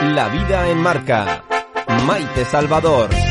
La vida en marca. Maite Salvador.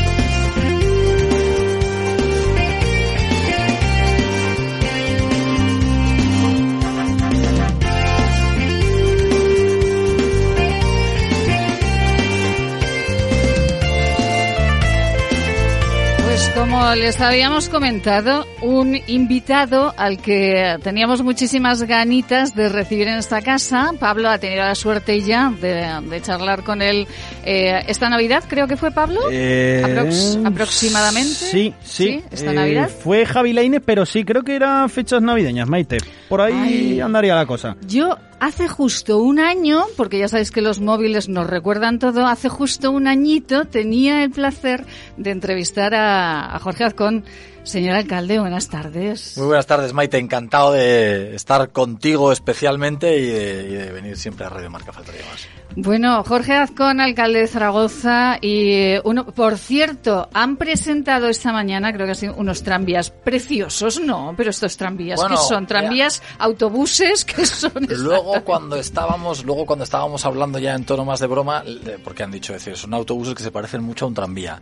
Como les habíamos comentado, un invitado al que teníamos muchísimas ganitas de recibir en esta casa. Pablo ha tenido la suerte ya de, charlar con él eh, esta Navidad, creo que fue Pablo, Eh, Aprox- aproximadamente. Sí, sí. esta Eh, Navidad. Fue Javi Laine, pero sí, creo que eran fechas navideñas, Maite. Por ahí Ay. andaría la cosa. Yo hace justo un año, porque ya sabéis que los móviles nos recuerdan todo, hace justo un añito tenía el placer de entrevistar a, Jorge Azcón. Señor alcalde, buenas tardes. Muy buenas tardes, Maite. Encantado de estar contigo especialmente y de, y de venir siempre a Radio Marca Faltaría Más. Bueno, Jorge Azcón, alcalde de Zaragoza, y eh, uno, por cierto, han presentado esta mañana, creo que han sido unos tranvías preciosos, no, pero estos tranvías, Bueno, ¿qué son? ¿Tranvías, autobuses? ¿Qué son? Luego cuando estábamos, luego cuando estábamos hablando ya en tono más de broma, porque han dicho, es decir, son autobuses que se parecen mucho a un tranvía.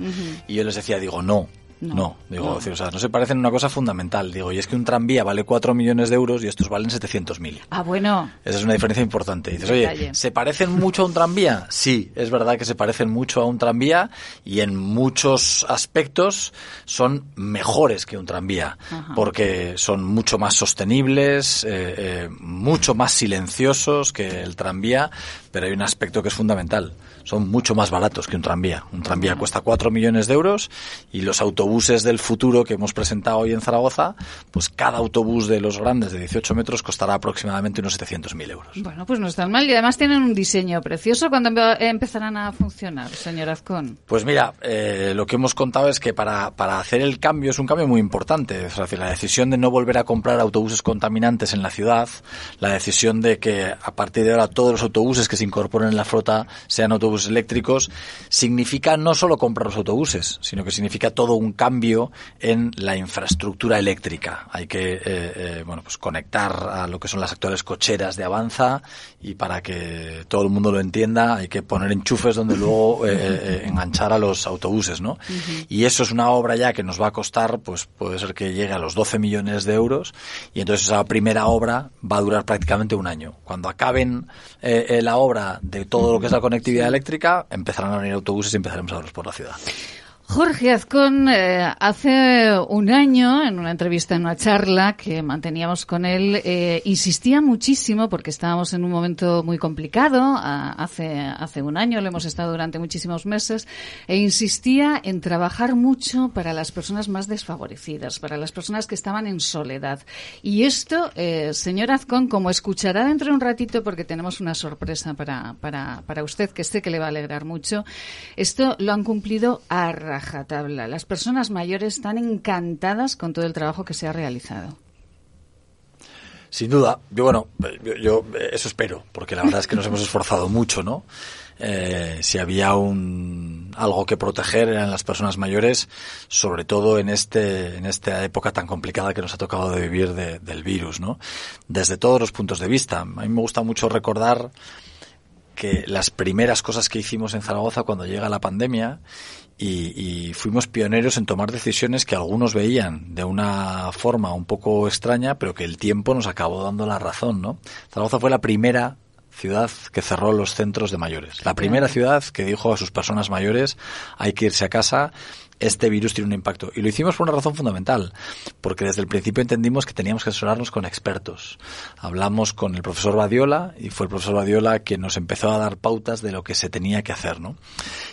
Y yo les decía, digo, no. No, No, digo, no. es decir, o sea, no se parecen en una cosa fundamental. Digo, y es que un tranvía vale 4 millones de euros y estos valen 700.000. Ah, bueno, Esa es una diferencia importante. Dices, oye. ¿se parecen mucho a un tranvía? Sí, es verdad que se parecen mucho a un tranvía y en muchos aspectos son mejores que un tranvía, Ajá. porque son mucho más sostenibles, eh, eh, mucho más silenciosos que el tranvía, pero hay un aspecto que es fundamental. Son mucho más baratos que un tranvía. Un tranvía cuesta 4 millones de euros y los autobuses del futuro que hemos presentado hoy en Zaragoza, pues cada autobús de los grandes de 18 metros costará aproximadamente unos 700.000 euros. bueno, pues no están mal y además tienen un diseño precioso. ¿Cuándo empe- empezarán a funcionar, señor Azcón? Pues mira, eh, lo que hemos contado es que para, para hacer el cambio es un cambio muy importante. Es decir, la decisión de no volver a comprar autobuses contaminantes en la ciudad, la decisión de que a partir de ahora todos los autobuses que se incorporen en la flota sean autobuses eléctricos, significa no solo comprar los autobuses, sino que significa todo un cambio en la infraestructura eléctrica. Hay que eh, eh, bueno, pues conectar a lo que son las actuales cocheras de Avanza y para que todo el mundo lo entienda hay que poner enchufes donde luego eh, eh, enganchar a los autobuses, ¿no? Y eso es una obra ya que nos va a costar, pues puede ser que llegue a los 12 millones de euros y entonces esa primera obra va a durar prácticamente un año. Cuando acaben la obra de todo lo que es la conectividad eléctrica, empezarán a venir autobuses y empezaremos a verlos por la ciudad. Jorge Azcón, eh, hace un año, en una entrevista, en una charla que manteníamos con él, eh, insistía muchísimo, porque estábamos en un momento muy complicado, hace, hace un año, lo hemos estado durante muchísimos meses, e insistía en trabajar mucho para las personas más desfavorecidas, para las personas que estaban en soledad. Y esto, eh, señor Azcón, como escuchará dentro de un ratito, porque tenemos una sorpresa para, para, para usted, que sé que le va a alegrar mucho, esto lo han cumplido a Las personas mayores están encantadas con todo el trabajo que se ha realizado. Sin duda, yo bueno, yo, yo, eso espero, porque la verdad es que nos hemos esforzado mucho, ¿no? Eh, si había un algo que proteger eran las personas mayores, sobre todo en este en esta época tan complicada que nos ha tocado de vivir de- del virus, ¿no? Desde todos los puntos de vista. A mí me gusta mucho recordar que las primeras cosas que hicimos en Zaragoza cuando llega la pandemia y, y fuimos pioneros en tomar decisiones que algunos veían de una forma un poco extraña, pero que el tiempo nos acabó dando la razón, ¿no? Zaragoza fue la primera ciudad que cerró los centros de mayores. La primera ciudad que dijo a sus personas mayores hay que irse a casa, este virus tiene un impacto. Y lo hicimos por una razón fundamental, porque desde el principio entendimos que teníamos que asesorarnos con expertos. Hablamos con el profesor Badiola y fue el profesor Badiola quien nos empezó a dar pautas de lo que se tenía que hacer, ¿no?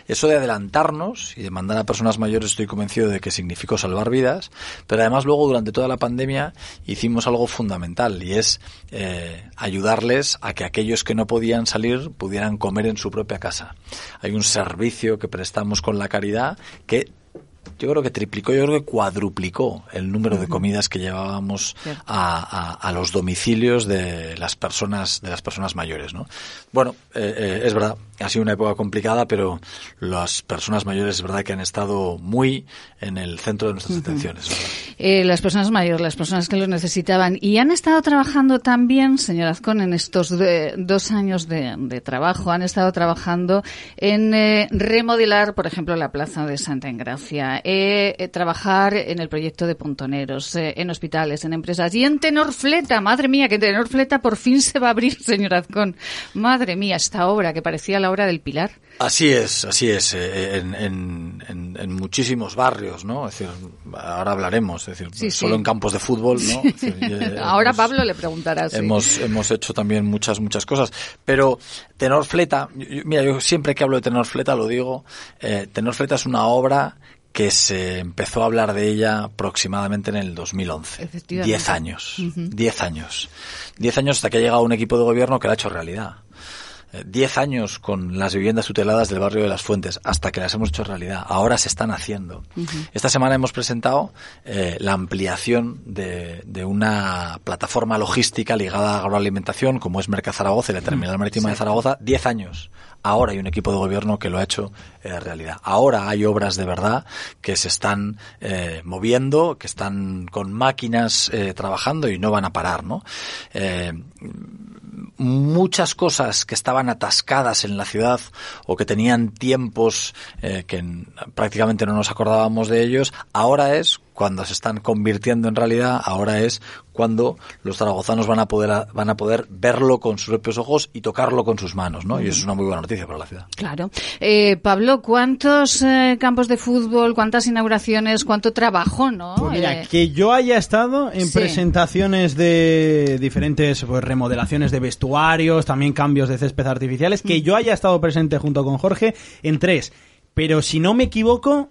Eso de adelantarnos y de mandar a personas mayores estoy convencido de que significó salvar vidas, pero además luego durante toda la pandemia hicimos algo fundamental y es eh, ayudarles a que aquellos que no podían salir pudieran comer en su propia casa. Hay un servicio que prestamos con la caridad que yo creo que triplicó, yo creo que cuadruplicó el número de comidas que llevábamos a- a los domicilios de las personas de las personas mayores, ¿no? Bueno, eh, eh, es verdad, ha sido una época complicada, pero las personas mayores es verdad que han estado muy en el centro de nuestras atenciones. Eh, las personas mayores, las personas que lo necesitaban. Y han estado trabajando también, señor Azcón, en estos dos años de, trabajo, han estado trabajando en eh, remodelar, por ejemplo, la plaza de Santa Engracia, eh, trabajar en el proyecto de Pontoneros, en hospitales, en empresas y en Tenorfleta. Madre mía, que Tenorfleta por fin se va a abrir, señor Azcón. Madre mía, esta obra que parecía la obra del Pilar. Así es, así es, eh, en, en, en, muchísimos barrios, ¿no? Es decir, ahora hablaremos, es decir, solo en campos de fútbol, ¿no? ahora Pablo le preguntará. Hemos, hemos hecho también muchas, muchas cosas, pero Tenor Fleta, mira, yo siempre que hablo de Tenor Fleta lo digo, eh, Tenor Fleta es una obra que se empezó a hablar de ella aproximadamente en el 2011. Diez años. Diez años. Diez años hasta que ha llegado un equipo de gobierno que la ha hecho realidad. 10 años con las viviendas tuteladas del barrio de las Fuentes, hasta que las hemos hecho realidad. Ahora se están haciendo. Esta semana hemos presentado eh, la ampliación de, de, una plataforma logística ligada a agroalimentación, como es Merca Zaragoza y la Terminal Marítima de Zaragoza, 10 años. Ahora hay un equipo de gobierno que lo ha hecho eh, realidad. Ahora hay obras de verdad que se están eh, moviendo, que están con máquinas eh, trabajando y no van a parar, ¿no? Muchas cosas que estaban atascadas en la ciudad o que tenían tiempos eh, que prácticamente no nos acordábamos de ellos, ahora es cuando se están convirtiendo en realidad, ahora es cuando los zaragozanos van a poder van a poder verlo con sus propios ojos y tocarlo con sus manos, ¿no? Y eso es una muy buena noticia para la ciudad. Claro. Eh, Pablo, ¿cuántos eh, campos de fútbol, cuántas inauguraciones, cuánto trabajo, no? Pues mira, eh, que yo haya estado en presentaciones de diferentes pues, remodelaciones de vestuarios, también cambios de césped artificiales, que mm. yo haya estado presente junto con Jorge en tres. Pero si no me equivoco,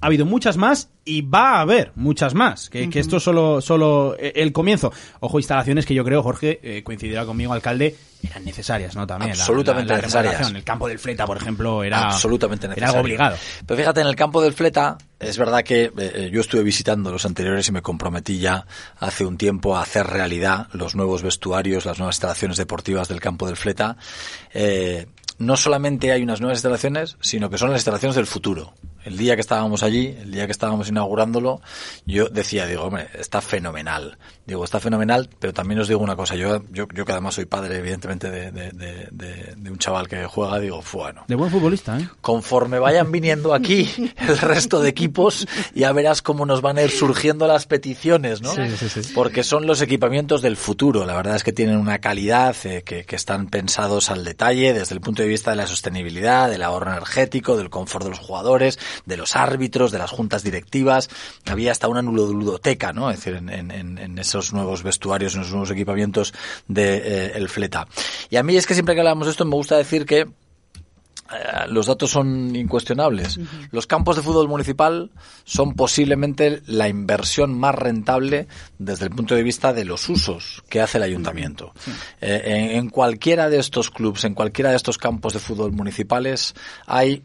ha habido muchas más y va a haber muchas más. Que, esto es solo, solo eh, el comienzo. Ojo, instalaciones que yo creo, Jorge, eh, coincidirá conmigo, alcalde, eran necesarias, ¿no? También. Absolutamente necesarias. El campo del Fleta, por ejemplo, era, Absolutamente era algo obligado. Pero fíjate, en el campo del Fleta, es verdad que eh, yo estuve visitando los anteriores y me comprometí ya hace un tiempo a hacer realidad los nuevos vestuarios, las nuevas instalaciones deportivas del campo del Fleta. No solamente hay unas nuevas instalaciones, sino que son las instalaciones del futuro el día que estábamos allí, el día que estábamos inaugurándolo, yo decía, digo, hombre, está fenomenal. Digo, está fenomenal, pero también os digo una cosa, yo, yo, yo que además soy padre, evidentemente, de, de, de, un chaval que juega, digo, bueno. De buen futbolista, ¿eh? Conforme vayan viniendo aquí el resto de equipos, ya verás cómo nos van a ir surgiendo las peticiones, ¿no? Sí, sí, sí. Porque son los equipamientos del futuro. La verdad es que tienen una calidad eh, que, que están pensados al detalle desde el punto de vista de la sostenibilidad, del ahorro energético, del confort de los jugadores, de los árbitros, de las juntas directivas. Había hasta una ludoteca, ¿no? Es decir, en esos nuevos vestuarios, en esos nuevos equipamientos de eh, el Fleta. Y a mí es que siempre que hablamos de esto me gusta decir que eh, los datos son incuestionables. Los campos de fútbol municipal son posiblemente la inversión más rentable desde el punto de vista de los usos que hace el ayuntamiento. Eh, en, en, cualquiera de estos clubes, en cualquiera de estos campos de fútbol municipales, hay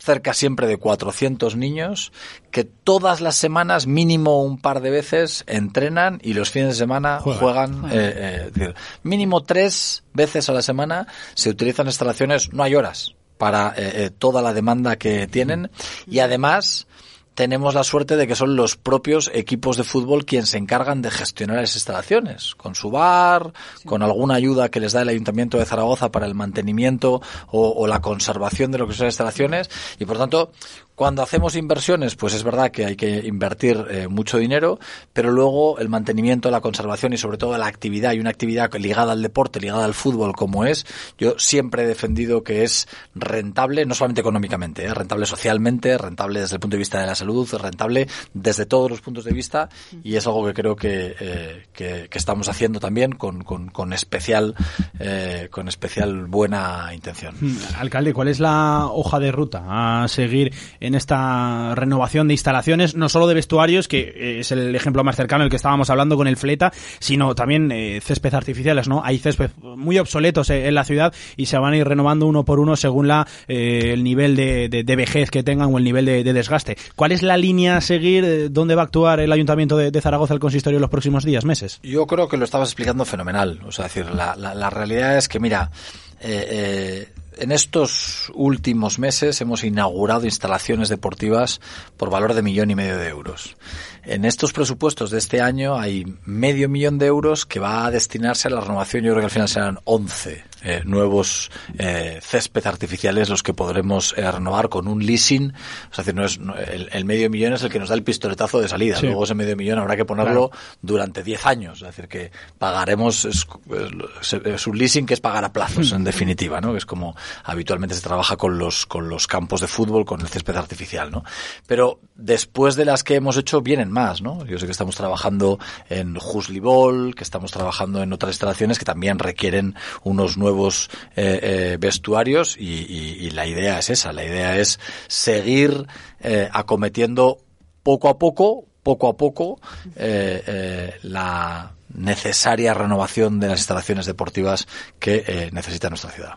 cerca siempre de 400 niños que todas las semanas, mínimo un par de veces, entrenan y los fines de semana juegan. Eh, eh, mínimo tres veces a la semana se utilizan instalaciones, no hay horas para eh, toda la demanda que tienen. Y además tenemos la suerte de que son los propios equipos de fútbol quienes se encargan de gestionar esas instalaciones, con su bar, con alguna ayuda que les da el Ayuntamiento de Zaragoza para el mantenimiento o, o la conservación de lo que son las instalaciones. Y por tanto cuando hacemos inversiones, pues es verdad que hay que invertir eh, mucho dinero, pero luego el mantenimiento, la conservación y sobre todo la actividad, y una actividad ligada al deporte, ligada al fútbol como es, yo siempre he defendido que es rentable, no solamente económicamente, eh, rentable socialmente, rentable desde el punto de vista de la salud, rentable desde todos los puntos de vista y es algo que creo que, eh, que, estamos haciendo también con, con, con especial, con especial buena intención. Hmm, alcalde, ¿cuál es la hoja de ruta a seguir en esta renovación de instalaciones, no solo de vestuarios, que es el ejemplo más cercano el que estábamos hablando con el Fleta, sino también eh, césped artificiales, ¿no? Hay césped muy obsoletos eh, en la ciudad y se van a ir renovando uno por uno según la eh, el nivel de, de, vejez que tengan o el nivel de, desgaste. ¿Cuál es la línea a seguir? Eh, ¿Dónde va a actuar el Ayuntamiento de, Zaragoza, el consistorio, en los próximos días, meses? Yo creo que lo estabas explicando fenomenal. O sea, decir, la, la, realidad es que, mira, eh, en estos últimos meses hemos inaugurado instalaciones deportivas por valor de millón y medio de euros. En estos presupuestos de este año hay medio millón de euros que va a destinarse a la renovación. Yo creo que al final serán 11 eh, nuevos eh, césped artificiales los que podremos eh, renovar con un leasing. O sea, no es, el, medio millón es el que nos da el pistoletazo de salida. Luego ese medio millón habrá que ponerlo durante 10 años. Es decir, que pagaremos, es, un leasing que es pagar a plazos, en definitiva, ¿no? Que es como habitualmente se trabaja con los, con los campos de fútbol, con el césped artificial, ¿no? Pero después de las que hemos hecho, vienen más, ¿no? Yo sé que estamos trabajando en Ball, que estamos trabajando en otras instalaciones que también requieren unos nuevos eh, eh, vestuarios y, la idea es esa, la idea es seguir eh, acometiendo poco a poco, poco a poco, la necesaria renovación de las instalaciones deportivas que necesita nuestra ciudad.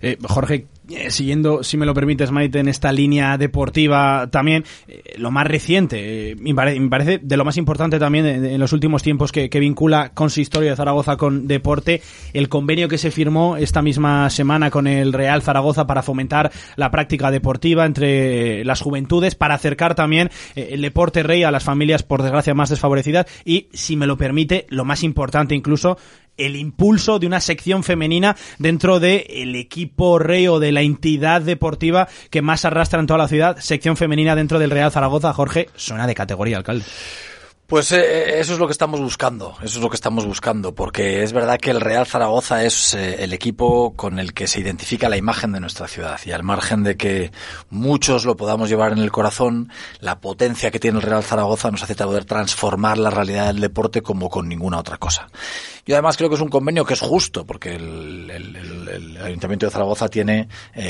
Eh, Jorge, eh, siguiendo, si me lo permites, Maite, en esta línea deportiva también, eh, lo más reciente, me, parece de lo más importante también en, los últimos tiempos que, vincula con su historia de Zaragoza con deporte, el convenio que se firmó esta misma semana con el Real Zaragoza para fomentar la práctica deportiva entre las juventudes, para acercar también el deporte rey a las familias, por desgracia, más desfavorecidas y, si me lo permite, lo más importante incluso, el impulso de una sección femenina dentro del el equipo rey o de la entidad deportiva que más arrastra en toda la ciudad, sección femenina dentro del Real Zaragoza. Jorge, suena de categoría, alcalde. Pues eh, eh, eso es lo que estamos buscando, eso es lo que estamos buscando, porque es verdad que el Real Zaragoza es eh, el equipo con el que se identifica la imagen de nuestra ciudad y al margen de que muchos lo podamos llevar en el corazón, la potencia que tiene el Real Zaragoza nos hace poder transformar la realidad del deporte como con ninguna otra cosa. Yo además creo que es un convenio que es justo, porque el, Ayuntamiento de Zaragoza tiene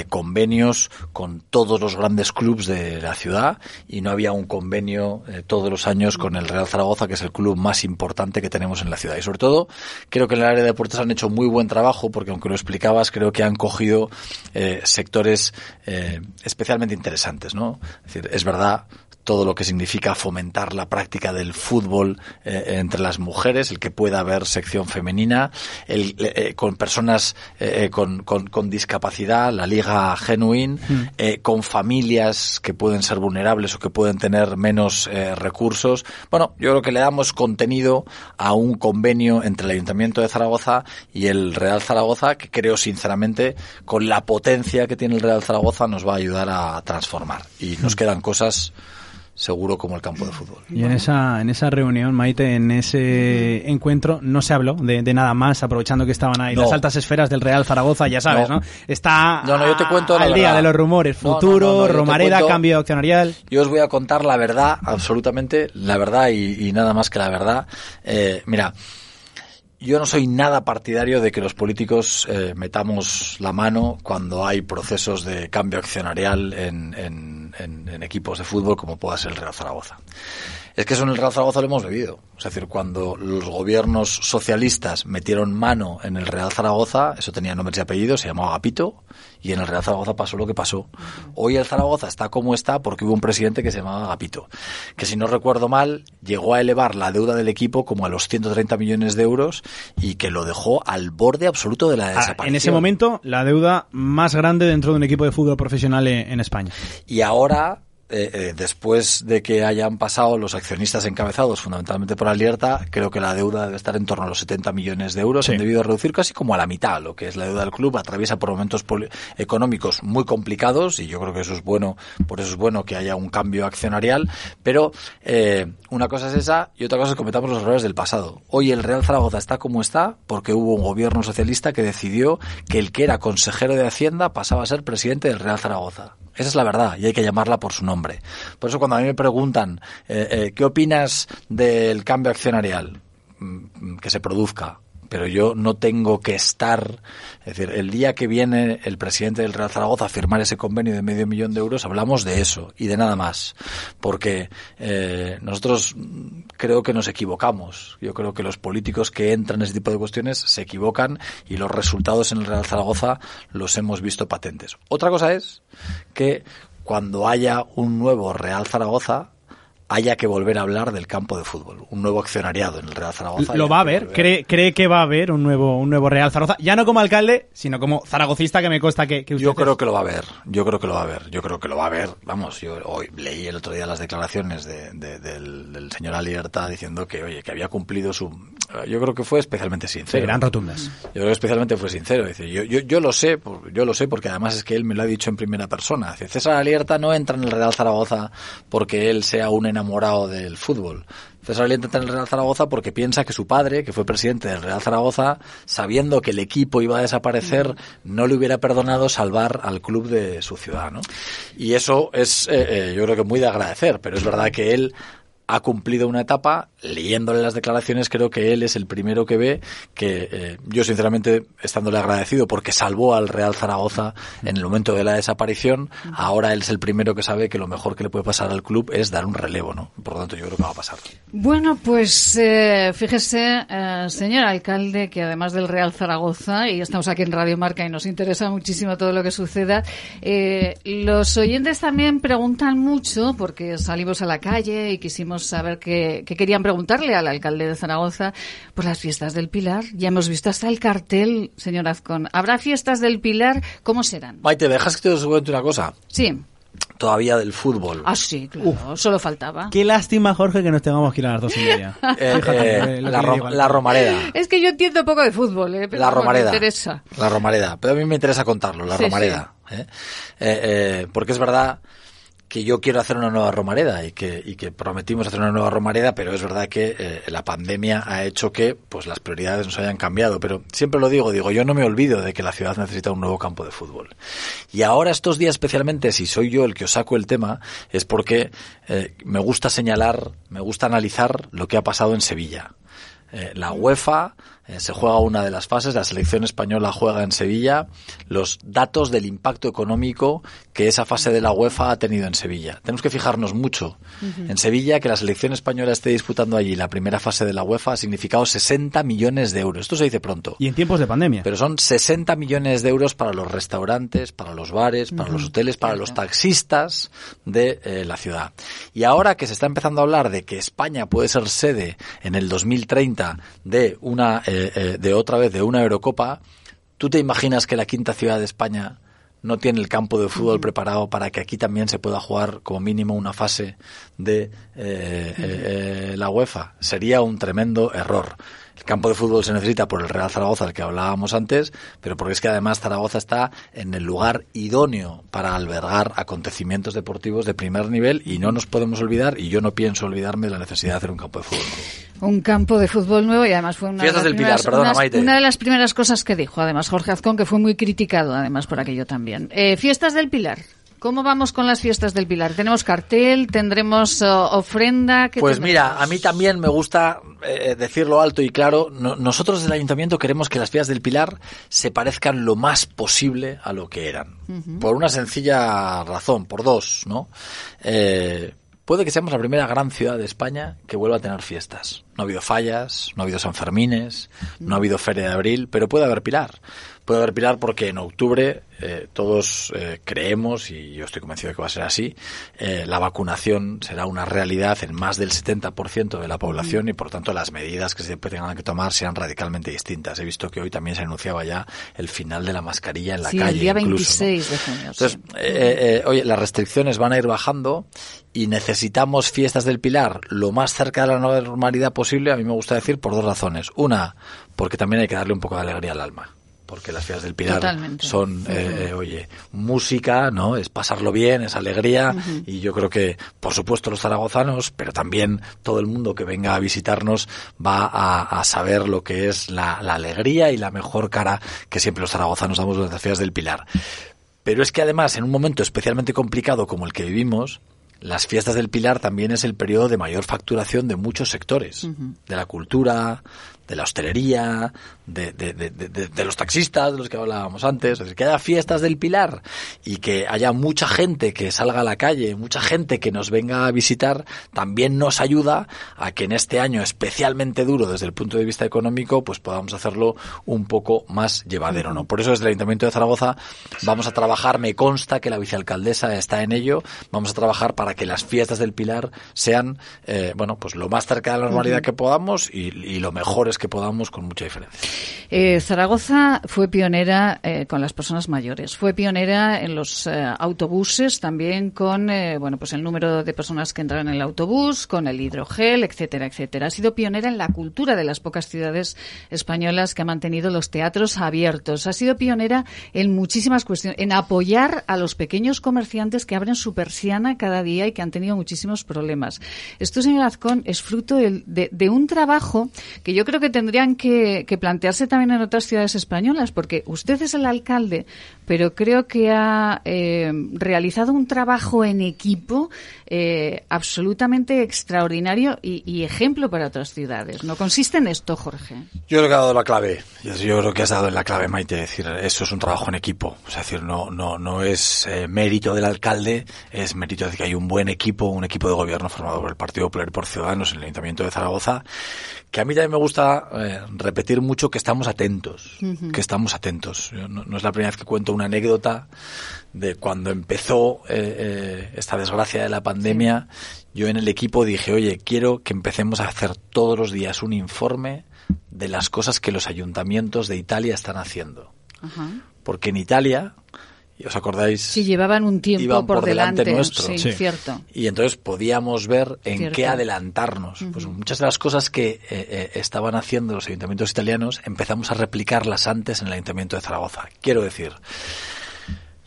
convenios con todos los grandes clubes de la ciudad y no había un convenio todos los años con el Real Zaragoza, que es el club más importante que tenemos en la ciudad. Y sobre todo, creo que en el área de deportes han hecho muy buen trabajo, porque aunque lo explicabas, creo que han cogido eh, sectores especialmente interesantes, ¿no? Es decir, es verdad, todo lo que significa fomentar la práctica del fútbol eh, entre las mujeres, el que pueda haber sección femenina, el, eh, con personas eh, con, con, discapacidad, la liga genuine, mm. con familias que pueden ser vulnerables o que pueden tener menos recursos. Bueno, yo creo que le damos contenido a un convenio entre el Ayuntamiento de Zaragoza y el Real Zaragoza que creo sinceramente con la potencia que tiene el Real Zaragoza nos va a ayudar a transformar. Y nos mm. quedan cosas seguro como el campo de fútbol. Y en esa, en esa reunión, Maite, en ese encuentro, no se habló de, nada más, aprovechando que estaban ahí las altas esferas del Real Zaragoza, ya sabes, ¿no? Está no, yo te cuento al día de los rumores, futuro, Romareda, cambio accionarial. Yo os voy a contar la verdad, absolutamente, la verdad y, nada más que la verdad. Eh, mira, yo no soy nada partidario de que los políticos eh, metamos la mano cuando hay procesos de cambio accionarial en, en, equipos de fútbol como pueda ser el Real Zaragoza. Es que eso en el Real Zaragoza lo hemos bebido. Es decir, cuando los gobiernos socialistas metieron mano en el Real Zaragoza, eso tenía nombres y apellidos, se llamaba Agapito, y en el Real Zaragoza pasó lo que pasó. Hoy el Zaragoza está como está porque hubo un presidente que se llamaba Agapito, que si no recuerdo mal, llegó a elevar la deuda del equipo como a los 130 millones de euros y que lo dejó al borde absoluto de la ah, desaparición. en ese momento, la deuda más grande dentro de un equipo de fútbol profesional en España. Y ahora eh, eh, después de que hayan pasado los accionistas encabezados fundamentalmente por Alierta, creo que la deuda debe estar en torno a los 70 millones de euros. Han debido reducir casi como a la mitad lo que es la deuda del club. Atraviesa por momentos económicos muy complicados y yo creo que eso es bueno, por eso es bueno que haya un cambio accionarial. Pero eh, una cosa es esa y otra cosa es cometamos los errores del pasado. Hoy el Real Zaragoza está como está porque hubo un gobierno socialista que decidió que el que era consejero de Hacienda pasaba a ser presidente del Real Zaragoza. Esa es la verdad y hay que llamarla por su nombre. Por eso cuando a mí me preguntan, eh, eh, ¿qué opinas del cambio accionarial mm, que se produzca? Pero yo no tengo que estar, es decir, el día que viene el presidente del Real Zaragoza a firmar ese convenio de medio millón de euros, hablamos de eso y de nada más, porque eh, nosotros creo que nos equivocamos. Yo creo que los políticos que entran en ese tipo de cuestiones se equivocan y los resultados en el Real Zaragoza los hemos visto patentes. Otra cosa es que cuando haya un nuevo Real Zaragoza, haya que volver a hablar del campo de fútbol, un nuevo accionariado en el Real Zaragoza. Lo va a haber, cree, cree que va a haber un nuevo, un nuevo Real Zaragoza, ya no como alcalde, sino como zaragocista que me consta que, que usted Yo creo es. que lo va a ver, yo creo que lo va a ver, yo creo que lo va a ver. Vamos, yo hoy leí el otro día las declaraciones de- de- del, del señor Alierta diciendo que, oye, que había cumplido su... Yo creo que fue especialmente sincero. Serán rotundas. Yo creo que especialmente fue sincero. Dice, yo, yo, yo lo sé, yo lo sé porque además es que él me lo ha dicho en primera persona. Dice, César Alierta no entra en el Real Zaragoza porque él sea un enamorado del fútbol. César Alierta entra en el Real Zaragoza porque piensa que su padre, que fue presidente del Real Zaragoza, sabiendo que el equipo iba a desaparecer, no le hubiera perdonado salvar al club de su ciudad, ¿no? Y eso es, eh, eh, yo creo que muy de agradecer, pero es verdad que él ha cumplido una etapa, leyéndole las declaraciones creo que él es el primero que ve que eh, yo sinceramente estándole agradecido porque salvó al Real Zaragoza en el momento de la desaparición, ahora él es el primero que sabe que lo mejor que le puede pasar al club es dar un relevo, ¿no? Por lo tanto yo creo que va a pasar. Bueno, pues eh, fíjese, eh, señor alcalde, que además del Real Zaragoza, y estamos aquí en Radio Marca y nos interesa muchísimo todo lo que suceda, eh, los oyentes también preguntan mucho, porque salimos a la calle y quisimos saber qué, qué querían preguntarle al alcalde de Zaragoza por las fiestas del Pilar. Ya hemos visto hasta el cartel, señor Azcón. ¿Habrá fiestas del Pilar? ¿Cómo serán? Maite, ¿dejas que te cuente una cosa? Sí. Todavía del fútbol. Ah, sí, claro. Solo faltaba. Qué lástima, Jorge, que nos tengamos que ir a las dos y media. Eh, Fíjate eh, la, le ro- digo al- la Romareda. Es que yo entiendo poco de fútbol, ¿eh? pero la Romareda. me interesa. La Romareda. Pero a mí me interesa contarlo, la Sí, Romareda. ¿eh? Eh, eh, porque es verdad que yo quiero hacer una nueva Romareda y que, prometimos hacer una nueva Romareda, pero es verdad que eh, la pandemia ha hecho que pues las prioridades nos hayan cambiado. Pero siempre lo digo, digo, yo no me olvido de que la ciudad necesita un nuevo campo de fútbol. Y ahora estos días especialmente, si soy yo el que os saco el tema, es porque eh, me gusta señalar, me gusta analizar lo que ha pasado en Sevilla. Eh, la UEFA eh, se juega una de las fases, la selección española juega en Sevilla, los datos del impacto económico que esa fase de la UEFA ha tenido en Sevilla. Tenemos que fijarnos mucho. En Sevilla, que la selección española esté disputando allí la primera fase de la UEFA ha significado 60 millones de euros. Esto se dice pronto. Y en tiempos de pandemia. Pero son 60 millones de euros para los restaurantes, para los bares, para los hoteles, para los taxistas de eh, la ciudad. Y ahora que se está empezando a hablar de que España puede ser sede en el 2030 de una, eh, eh, de otra vez de una Eurocopa, ¿tú te imaginas que la quinta ciudad de España no tiene el campo de fútbol preparado para que aquí también se pueda jugar como mínimo una fase de eh, eh, eh, la UEFA? Sería un tremendo error. El campo de fútbol se necesita por el Real Zaragoza, del que hablábamos antes, pero porque es que además Zaragoza está en el lugar idóneo para albergar acontecimientos deportivos de primer nivel y no nos podemos olvidar, y yo no pienso olvidarme de la necesidad de hacer un campo de fútbol. nuevo. Un campo de fútbol nuevo y además fue una, de, del las Pilar, primeras, perdona, unas- Maite. una de las primeras cosas que dijo, además Jorge Azcón, que fue muy criticado además por aquello también. Eh, fiestas del Pilar. ¿Cómo vamos con las fiestas del Pilar? ¿Tenemos cartel? ¿Tendremos oh, ofrenda? ¿Qué Pues tendremos? mira, a mí también me gusta eh, decirlo alto y claro. No- nosotros del ayuntamiento queremos que las fiestas del Pilar se parezcan lo más posible a lo que eran. Por una sencilla razón, por dos, ¿no? Eh, puede que seamos la primera gran ciudad de España que vuelva a tener fiestas. No ha habido fallas, no ha habido Sanfermines, no ha habido Feria de Abril, pero puede haber Pilar. Puede haber Pilar porque en octubre eh, todos eh, creemos, y yo estoy convencido de que va a ser así, eh, la vacunación será una realidad en más del 70% de la población y por tanto las medidas que se tengan que tomar serán radicalmente distintas. He visto que hoy también se anunciaba ya el final de la mascarilla en la Sí, calle. el día incluso, ¿no? 26 de junio. Entonces, eh, oye, las restricciones van a ir bajando y necesitamos fiestas del Pilar lo más cerca de la normalidad posible, a mí me gusta decir, por dos razones. Una, porque también hay que darle un poco de alegría al alma. Porque las fiestas del Pilar Totalmente. son, eh, eh, oye, música, ¿no? Es pasarlo bien, es alegría. Y yo creo que, por supuesto, los zaragozanos, pero también todo el mundo que venga a visitarnos va a, a saber lo que es la, la alegría y la mejor cara que siempre los zaragozanos damos durante las fiestas del Pilar. Pero es que además, en un momento especialmente complicado como el que vivimos, las fiestas del Pilar también es el periodo de mayor facturación de muchos sectores, de la cultura, de la hostelería, de, de, de, de, los taxistas, de los que hablábamos antes, es decir, que haya fiestas del Pilar y que haya mucha gente que salga a la calle, mucha gente que nos venga a visitar, también nos ayuda a que en este año especialmente duro desde el punto de vista económico, pues podamos hacerlo un poco más llevadero, ¿no? Por eso desde el Ayuntamiento de Zaragoza vamos a trabajar, me consta que la vicealcaldesa está en ello, vamos a trabajar para que las fiestas del Pilar sean, eh, bueno, pues lo más cerca de la normalidad que podamos y, y lo mejor es que podamos con mucha diferencia. Eh, Zaragoza fue pionera eh, con las personas mayores, fue pionera en los eh, autobuses también con eh, bueno pues el número de personas que entran en el autobús, con el hidrogel, etcétera, etcétera. Ha sido pionera en la cultura de las pocas ciudades españolas que ha mantenido los teatros abiertos. Ha sido pionera en muchísimas cuestiones, en apoyar a los pequeños comerciantes que abren su persiana cada día y que han tenido muchísimos problemas. Esto, señor Azcón, es fruto de, un trabajo que yo creo que tendrían que, que plantearse también en otras ciudades españolas, porque usted es el alcalde, pero creo que ha eh, realizado un trabajo en equipo eh, absolutamente extraordinario y, y, ejemplo para otras ciudades. ¿No consiste en esto, Jorge? Yo creo que ha dado la clave. Yo creo que has dado en la clave, Maite. Es decir, eso es un trabajo en equipo. Es decir, no, no, no es eh, mérito del alcalde, es mérito de que hay un buen equipo, un equipo de gobierno formado por el Partido Popular y por Ciudadanos en el Ayuntamiento de Zaragoza, que a mí también me gusta eh, repetir mucho que estamos atentos, uh -huh. que estamos atentos. No, no, es la primera vez que cuento una anécdota de cuando empezó eh, eh, esta desgracia de la pandemia. Yo en el equipo dije, oye, quiero que empecemos a hacer todos los días un informe de las cosas que los ayuntamientos de Italia están haciendo. Porque en Italia ¿Y os acordáis? Sí, llevaban un tiempo por, por, delante, delante nuestro. Sí, sí, cierto. Y entonces podíamos ver en cierto. qué adelantarnos. Uh -huh. Pues muchas de las cosas que eh, eh, estaban haciendo los ayuntamientos italianos empezamos a replicarlas antes en el ayuntamiento de Zaragoza. Quiero decir,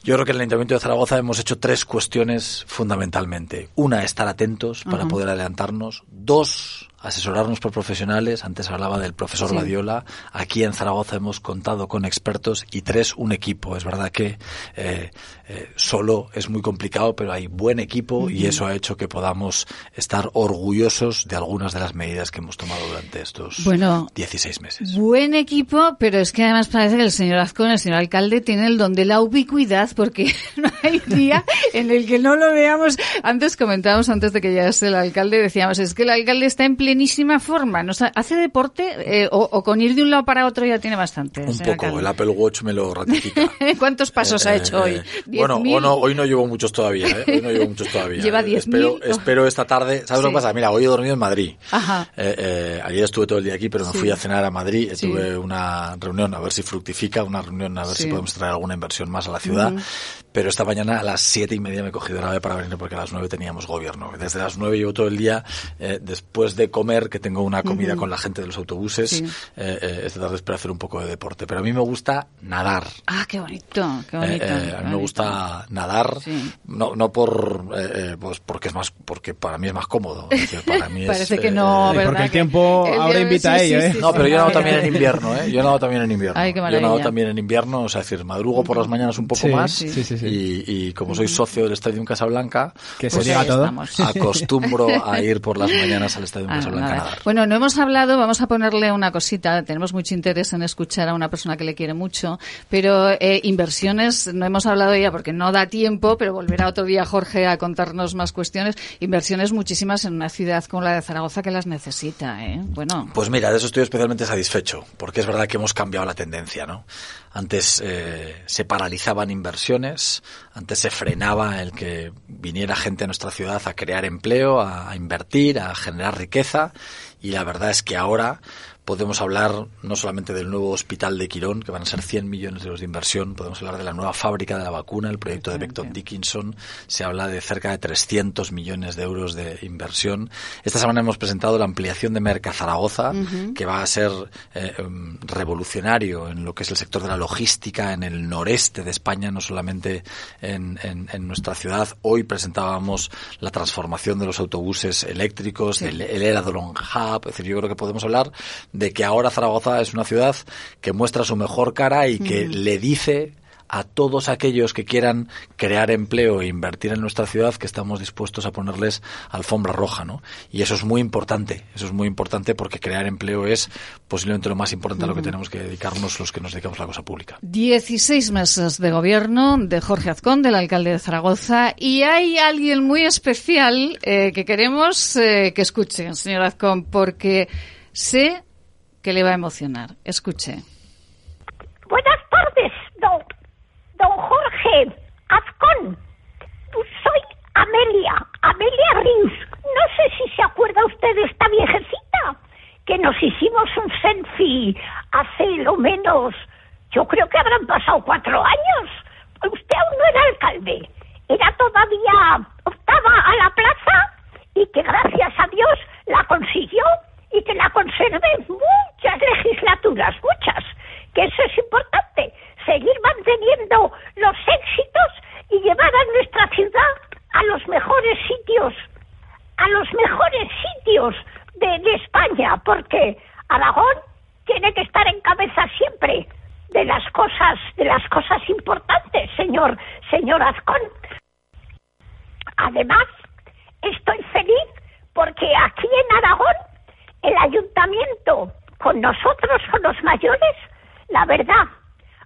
yo creo que en el Ayuntamiento de Zaragoza hemos hecho tres cuestiones fundamentalmente. Una, estar atentos para uh -huh. poder adelantarnos. Dos, asesorarnos por profesionales. Antes hablaba del profesor sí. Badiola. Aquí en Zaragoza hemos contado con expertos. Y tres, un equipo. Es verdad que eh, eh, solo es muy complicado, pero hay buen equipo uh -huh. y eso ha hecho que podamos estar orgullosos de algunas de las medidas que hemos tomado durante estos bueno, 16 meses. Buen equipo, pero es que además parece que el señor Azcón, el señor alcalde, tiene el don de la ubicuidad porque no hay día en el que no lo veamos. Antes comentábamos, antes de que llegase el alcalde, decíamos, es que el alcalde está en plenísima forma. ¿Hace deporte eh, o, o, con ir de un lado para otro ya tiene bastante? Un poco, el Apple Watch me lo ratifica. ¿Cuántos pasos eh, ha hecho hoy? Bueno, o no, hoy no llevo muchos todavía, ¿eh? Hoy no llevo muchos todavía. Lleva 10.000. Espero, espero esta tarde. ¿Sabes sí. lo que pasa? Mira, hoy he dormido en Madrid. Ajá. Eh, ayer estuve todo el día aquí, pero me sí. fui a cenar a Madrid. Sí. Tuve una reunión a ver si fructifica, una reunión a ver si podemos traer alguna inversión más a la ciudad. Uh -huh. Pero esta mañana a las siete y media me he cogido nave para venir porque a las nueve teníamos gobierno. Desde las nueve llevo todo el día, eh, después de comer, que tengo una comida uh -huh. con la gente de los autobuses, sí. eh, eh, esta tarde espero hacer un poco de deporte. Pero a mí me gusta nadar. Ah, qué bonito, qué bonito. Eh, a mí bonito. me gusta nadar, sí. no, no por, eh, pues porque es más, porque para mí es más cómodo. Para mí Parece es, que no, ¿verdad? Porque el tiempo el ahora invita a ello, ¿eh? no, pero yo nado también en invierno, ¿eh? Yo nado también en invierno. Ay, qué yo nado también en invierno, o sea, es decir, madrugo por las mañanas un poco más y, y como soy socio del Estadio Casablanca, que pues se diga todo. acostumbro a ir por las mañanas al Estadio ah, Nada. Bueno, no hemos hablado, vamos a ponerle una cosita, tenemos mucho interés en escuchar a una persona que le quiere mucho, pero eh, inversiones, no hemos hablado ya porque no da tiempo, pero volverá otro día Jorge a contarnos más cuestiones. Inversiones muchísimas en una ciudad como la de Zaragoza que las necesita, ¿eh? Bueno. Pues mira, de eso estoy especialmente satisfecho, porque es verdad que hemos cambiado la tendencia, ¿no? Antes eh, se paralizaban inversiones, antes se frenaba el que viniera gente a nuestra ciudad a crear empleo, a, a invertir, a generar riqueza, y la verdad es que ahora podemos hablar no solamente del nuevo hospital de Quirón, que van a ser 100 millones de euros de inversión, podemos hablar de la nueva fábrica de la vacuna, el proyecto de Becton Dickinson, se habla de cerca de 300 millones de euros de inversión. Esta semana hemos presentado la ampliación de Merca Zaragoza, uh -huh. que va a ser eh, revolucionario en lo que es el sector de la logística en el noreste de España, no solamente en, en, en nuestra ciudad. Hoy presentábamos la transformación de los autobuses eléctricos, sí. el, el Eradolon Hub, es decir, yo creo que podemos hablar de que ahora Zaragoza es una ciudad que muestra su mejor cara y que le dice a todos aquellos que quieran crear empleo e invertir en nuestra ciudad que estamos dispuestos a ponerles alfombra roja, ¿no? Y eso es muy importante, eso es muy importante porque crear empleo es posiblemente lo más importante a lo que tenemos que dedicarnos los que nos dedicamos a la cosa pública. 16 meses de gobierno de Jorge Azcón, del alcalde de Zaragoza, y hay alguien muy especial eh, que queremos eh, que escuche, señor Azcón, porque sé que le va a emocionar. Escuche. Buenas tardes, don, don Jorge Azcón. Soy Amelia, Amelia Rius. No sé si se acuerda usted de esta viejecita que nos hicimos un selfie hace lo menos, yo creo que habrán pasado cuatro años. Usted aún no era alcalde, era todavía, optaba a la plaza y que gracias a Dios la consiguió y que la conserve muchas legislaturas, muchas, que eso es importante, seguir manteniendo los éxitos y llevar a nuestra ciudad a los mejores sitios, a los mejores sitios de, de España, porque Aragón tiene que estar en cabeza siempre de las cosas, de las cosas importantes, señor, señor Azcón. Además, estoy feliz porque aquí en Aragón con nosotros, con los mayores, la verdad,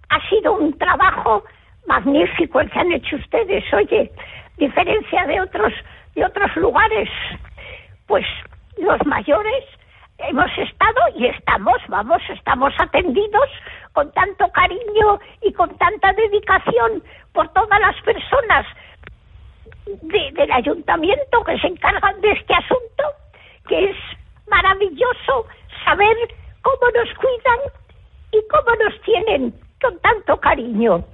ha sido un trabajo magnífico el que han hecho ustedes. Oye, diferencia de otros, de otros lugares, pues los mayores hemos estado y estamos, vamos, estamos atendidos con tanto cariño y con tanta dedicación por todas las personas del ayuntamiento que se encargan de este asunto, que es maravilloso saber cómo nos cuidan y cómo nos tienen con tanto cariño.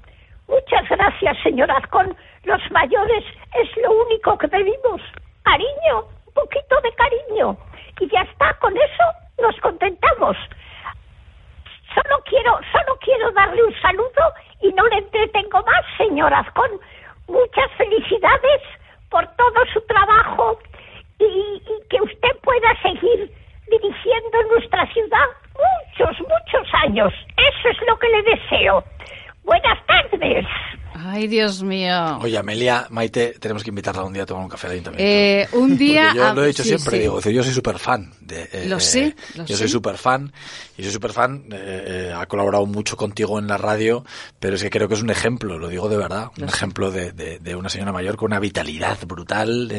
Muchas gracias, señor Azcón. Los mayores es lo único que pedimos. Cariño, un poquito de cariño. Y ya está, con eso nos contentamos. Solo quiero, solo quiero darle un saludo y no le entretengo más, señor Azcón. Muchas felicidades por todo su trabajo y, y que usted pueda seguir dirigiendo nuestra ciudad muchos, muchos años. Eso es lo que le deseo. Buenas tardes. Ay, Dios mío. Oye, Amelia, Maite, tenemos que invitarla un día a tomar un café al ayuntamiento. Eh, un día. Porque yo a- lo he dicho sí, siempre, sí. digo, yo soy súper fan. De, eh, Lo eh, sé, lo yo sé. soy súper fan y soy súper fan. eh, ha colaborado mucho contigo en la radio, pero es que creo que es un ejemplo, lo digo de verdad, un Lo ejemplo de, de- de una señora mayor con una vitalidad brutal,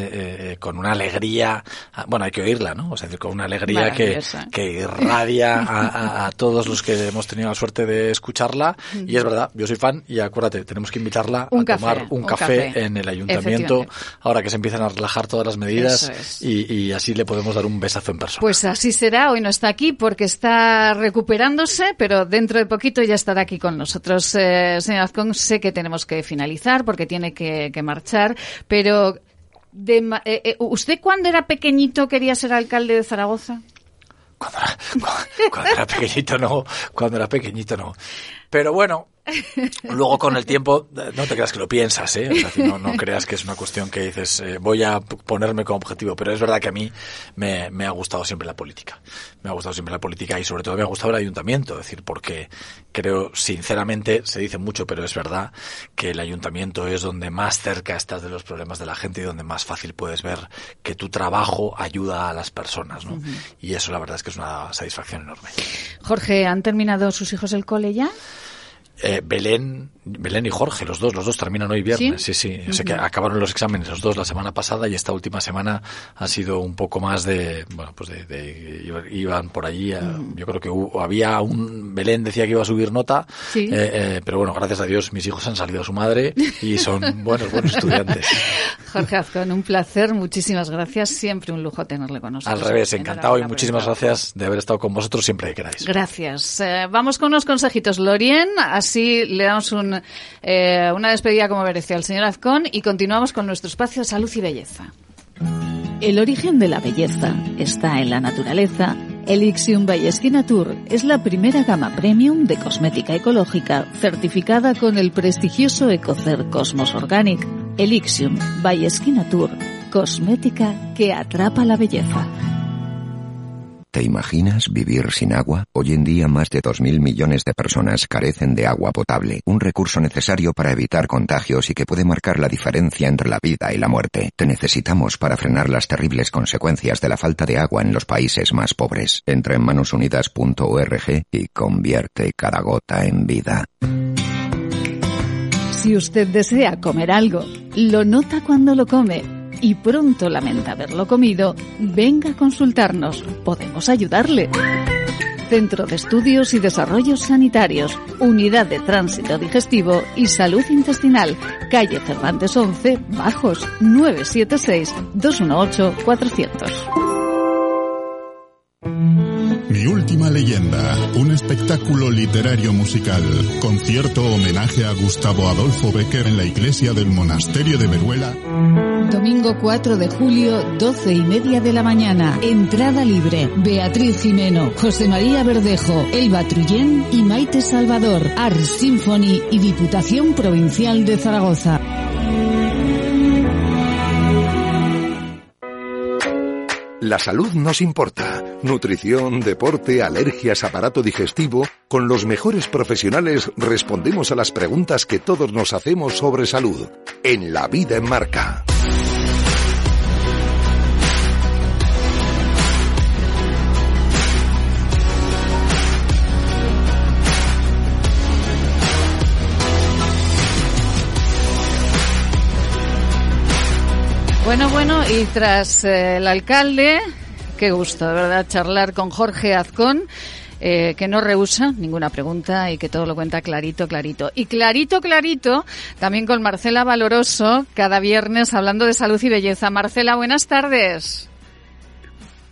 con una alegría. ah, Bueno, hay que oírla, ¿no? O sea, con una alegría que, que irradia a, a- a todos los que hemos tenido la suerte de escucharla. Y es verdad, yo soy fan y acuérdate, tenemos que invitarla Un a café, tomar un, un café, café. en el ayuntamiento ahora que se empiezan a relajar todas las medidas es. y, y así le podemos dar un besazo en persona. Pues así será. Hoy no está aquí porque está recuperándose, pero dentro de poquito ya estará aquí con nosotros. Eh, señor Azcón, sé que tenemos que finalizar porque tiene que, que marchar, pero de eh, eh, ¿usted cuando era pequeñito quería ser alcalde de Zaragoza? Cuando era, cu- cuando era pequeñito no, cuando era pequeñito no. Pero bueno, luego con el tiempo, no te creas que lo piensas, ¿eh? O sea, que no, no creas que es una cuestión que dices, eh, voy a ponerme como objetivo. Pero es verdad que a mí me, me ha gustado siempre la política. Me ha gustado siempre la política y sobre todo me ha gustado el ayuntamiento. Es decir, porque creo, sinceramente, se dice mucho, pero es verdad que el ayuntamiento es donde más cerca estás de los problemas de la gente y donde más fácil puedes ver que tu trabajo ayuda a las personas, ¿no? Y eso la verdad es que es una satisfacción enorme. Jorge, ¿han terminado sus hijos el cole ya? Eh, Belén, Belén y Jorge, los dos, los dos terminan hoy viernes. Sí, sí. O sea que acabaron los exámenes los dos la semana pasada y esta última semana ha sido un poco más de, bueno, pues de, de- iba- iban por allí. Yo creo que hubo- había un Belén decía que iba a subir nota, Sí. eh, eh, pero bueno, gracias a Dios mis hijos han salido a su madre y son buenos, buenos estudiantes. Jorge Azcón, un placer, muchísimas gracias. Siempre un lujo tenerle con nosotros. Al revés, encantado y muchísimas gracias de haber estado con vosotros siempre que queráis. Gracias. Eh, vamos con unos consejitos, Lorien. Así le damos eh, una despedida como merecía el señor Azcón y continuamos con nuestro espacio Salud y Belleza. El origen de la belleza está en la naturaleza. Elixium by Tour es la primera gama premium de cosmética ecológica certificada con el prestigioso Ecocer Cosmos Organic. Elixium by Tour, cosmética que atrapa la belleza. ¿Te imaginas vivir sin agua? Hoy en día más de 2.000 millones de personas carecen de agua potable, un recurso necesario para evitar contagios y que puede marcar la diferencia entre la vida y la muerte. Te necesitamos para frenar las terribles consecuencias de la falta de agua en los países más pobres. Entra en manosunidas.org y convierte cada gota en vida. Si usted desea comer algo, lo nota cuando lo come y pronto lamenta haberlo comido, venga a consultarnos. Podemos ayudarle. Centro de Estudios y Desarrollos Sanitarios, Unidad de Tránsito Digestivo y Salud Intestinal, calle Cervantes 11, Bajos, 976-218-400. Mi última leyenda, un espectáculo literario musical, concierto homenaje a Gustavo Adolfo Becker en la iglesia del monasterio de Veruela. Domingo 4 de julio, 12 y media de la mañana. Entrada libre. Beatriz Jimeno, José María Verdejo, Elba Trullén y Maite Salvador. Art Symphony y Diputación Provincial de Zaragoza. La salud nos importa. Nutrición, deporte, alergias, aparato digestivo. Con los mejores profesionales respondemos a las preguntas que todos nos hacemos sobre salud. En La Vida en Marca. Bueno, bueno, y tras eh, el alcalde, qué gusto, de verdad, charlar con Jorge Azcón. Eh, que no rehúsa ninguna pregunta y que todo lo cuenta clarito, clarito. Y clarito, clarito, también con Marcela Valoroso, cada viernes hablando de salud y belleza. Marcela, buenas tardes.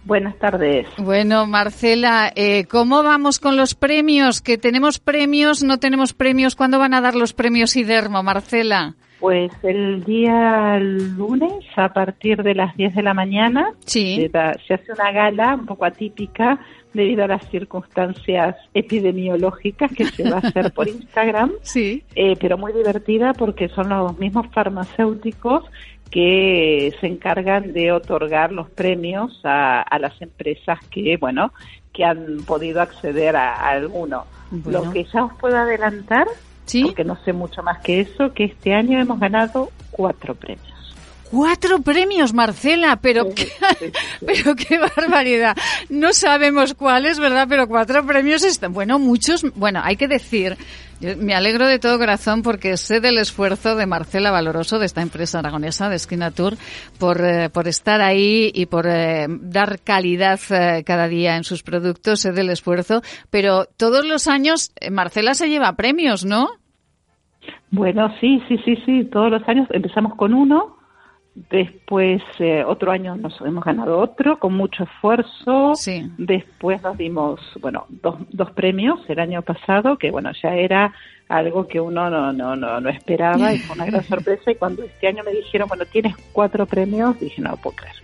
Buenas tardes. Bueno, Marcela, eh, ¿cómo vamos con los premios? ¿Que tenemos premios, no tenemos premios? ¿Cuándo van a dar los premios IDERMO, Marcela? Pues el día lunes, a partir de las 10 de la mañana, se, hace una gala un poco atípica debido a las circunstancias epidemiológicas que se va a hacer por Instagram, sí. Eh, pero muy divertida porque son los mismos farmacéuticos que se encargan de otorgar los premios a, las empresas que, bueno, que han podido acceder a, alguno. Lo que ya os puedo adelantar porque no sé mucho más que eso, que este año hemos ganado cuatro premios. Cuatro premios, Marcela, pero, qué, pero qué barbaridad. No sabemos cuáles, ¿verdad? Pero cuatro premios están, bueno, muchos, bueno, hay que decir, me alegro de todo corazón porque sé del esfuerzo de Marcela Valoroso, de esta empresa aragonesa de Esquina Tour, por, eh, por estar ahí y por eh, dar calidad eh, cada día en sus productos, sé del esfuerzo, pero todos los años Marcela se lleva premios, ¿no? Bueno, sí, sí, sí, sí, todos los años empezamos con uno, después eh, otro año nos hemos ganado otro con mucho esfuerzo, sí. después nos dimos, bueno, dos, dos premios el año pasado, que bueno, ya era algo que uno no, no, no, no esperaba y fue una gran sorpresa y cuando este año me dijeron, bueno, tienes cuatro premios, dije, no puedo creer.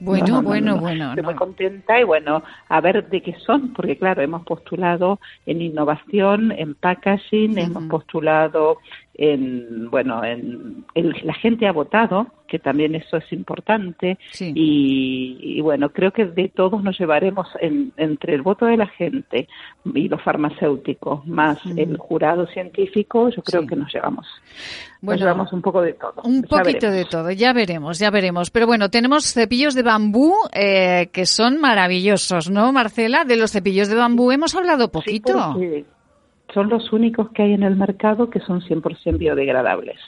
Bueno, bueno, bueno. Estoy muy contenta y bueno, a ver de qué son, porque claro, hemos postulado en innovación, en packaging, hemos postulado en, bueno, en, la gente ha votado, que también eso es importante, y, bueno, creo que de todos nos llevaremos entre el voto de la gente y los farmacéuticos, más el jurado científico, yo creo que nos llevamos, nos llevamos un poco de todo. Un poquito de todo, ya veremos, ya veremos. Pero bueno, tenemos cepillos de bambú eh, que son maravillosos, ¿no, Marcela? De los cepillos de bambú hemos hablado poquito son los únicos que hay en el mercado que son 100% biodegradables,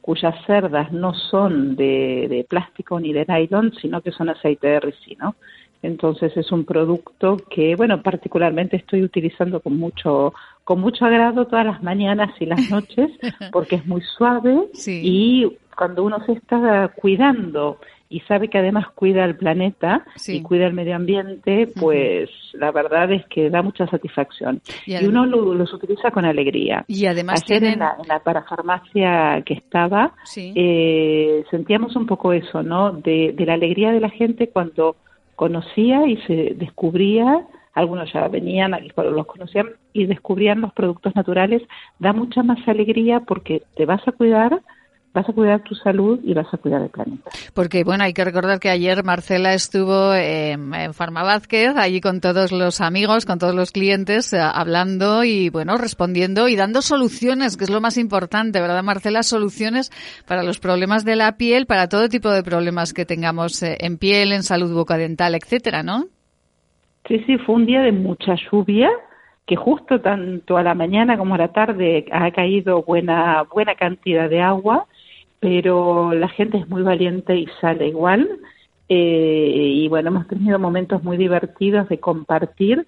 cuyas cerdas no son de, plástico ni de nylon, sino que son aceite de ricino. Entonces es un producto que, bueno, particularmente estoy utilizando con mucho con mucho agrado todas las mañanas y las noches porque es muy suave y cuando uno se está cuidando y sabe que además cuida el planeta y cuida el medio ambiente, pues la verdad es que da mucha satisfacción. Y, uno los utiliza con alegría. Y además Ayer en, la, parafarmacia que estaba, eh, sentíamos un poco eso, ¿no? De, de la alegría de la gente cuando conocía y se descubría algunos ya venían, cuando los conocían y descubrían los productos naturales, da mucha más alegría porque te vas a cuidar, vas a cuidar tu salud y vas a cuidar el planeta. Porque, bueno, hay que recordar que ayer Marcela estuvo en, en Farma Vázquez, allí con todos los amigos, con todos los clientes, eh, hablando y, bueno, respondiendo y dando soluciones, que es lo más importante, ¿verdad, Marcela? Soluciones para los problemas de la piel, para todo tipo de problemas que tengamos eh, en piel, en salud bucodental, etcétera, ¿no? Sí, sí, fue un día de mucha lluvia, que justo tanto a la mañana como a la tarde ha caído buena, buena cantidad de agua pero la gente es muy valiente y sale igual. Eh, y bueno, hemos tenido momentos muy divertidos de compartir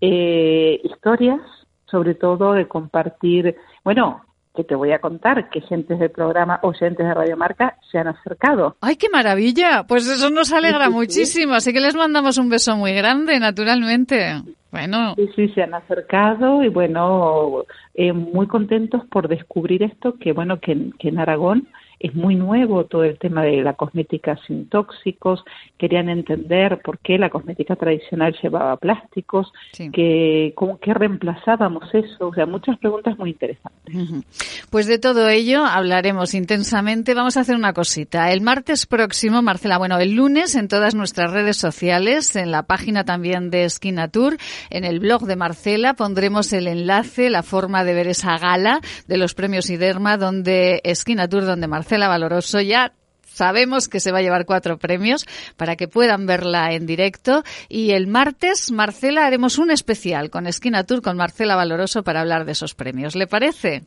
eh, historias, sobre todo de compartir, bueno, que te voy a contar que gente del programa, oyentes de Radio Marca, se han acercado. ¡Ay, qué maravilla! Pues eso nos alegra muchísimo, así que les mandamos un beso muy grande, naturalmente. Bueno. Sí, sí, se han acercado y bueno, eh, muy contentos por descubrir esto, que bueno, que, que en Aragón es muy nuevo todo el tema de la cosmética sin tóxicos, querían entender por qué la cosmética tradicional llevaba plásticos, que cómo que reemplazábamos eso, o sea, muchas preguntas muy interesantes. Pues de todo ello hablaremos intensamente. Vamos a hacer una cosita. El martes próximo, Marcela, bueno, el lunes en todas nuestras redes sociales, en la página también de Skinatur, en el blog de Marcela pondremos el enlace, la forma de ver esa gala de los premios IDERMA donde Skinatur, donde Marcela Marcela Valoroso ya sabemos que se va a llevar cuatro premios para que puedan verla en directo. Y el martes, Marcela, haremos un especial con Esquina Tour con Marcela Valoroso para hablar de esos premios. ¿Le parece?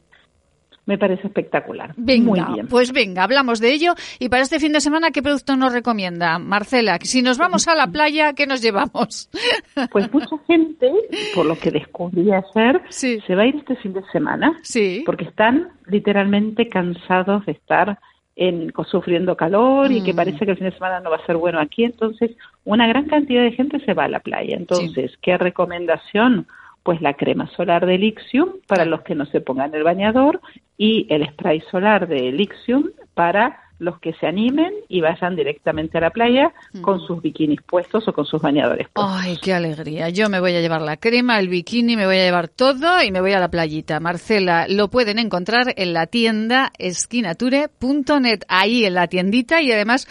Me parece espectacular. Venga, pues venga, hablamos de ello. Y para este fin de semana, ¿qué producto nos recomienda? Marcela, si nos vamos a la playa, ¿qué nos llevamos? Pues mucha gente, por lo que descubrí hacer, se va a ir este fin de semana. Sí. Porque están literalmente cansados de estar en, sufriendo calor y que mm. parece que el fin de semana no va a ser bueno aquí. Entonces, una gran cantidad de gente se va a la playa. Entonces, ¿qué recomendación? Pues la crema solar de Elixium para los que no se pongan el bañador y el spray solar de Elixium para los que se animen y vayan directamente a la playa con sus bikinis puestos o con sus bañadores puestos. Ay, qué alegría. Yo me voy a llevar la crema, el bikini, me voy a llevar todo y me voy a la playita. Marcela, lo pueden encontrar en la tienda esquinature.net, ahí en la tiendita y además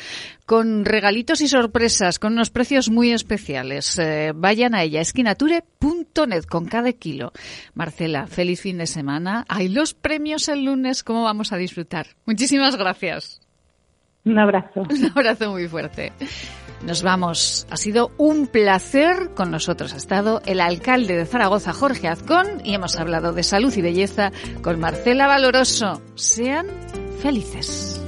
con regalitos y sorpresas, con unos precios muy especiales. Eh, vayan a ella, esquinature.net, con cada kilo. Marcela, feliz fin de semana. Hay los premios el lunes, ¿cómo vamos a disfrutar? Muchísimas gracias. Un abrazo. Un abrazo muy fuerte. Nos vamos. Ha sido un placer con nosotros. Ha estado el alcalde de Zaragoza, Jorge Azcón, y hemos hablado de salud y belleza con Marcela Valoroso. Sean felices.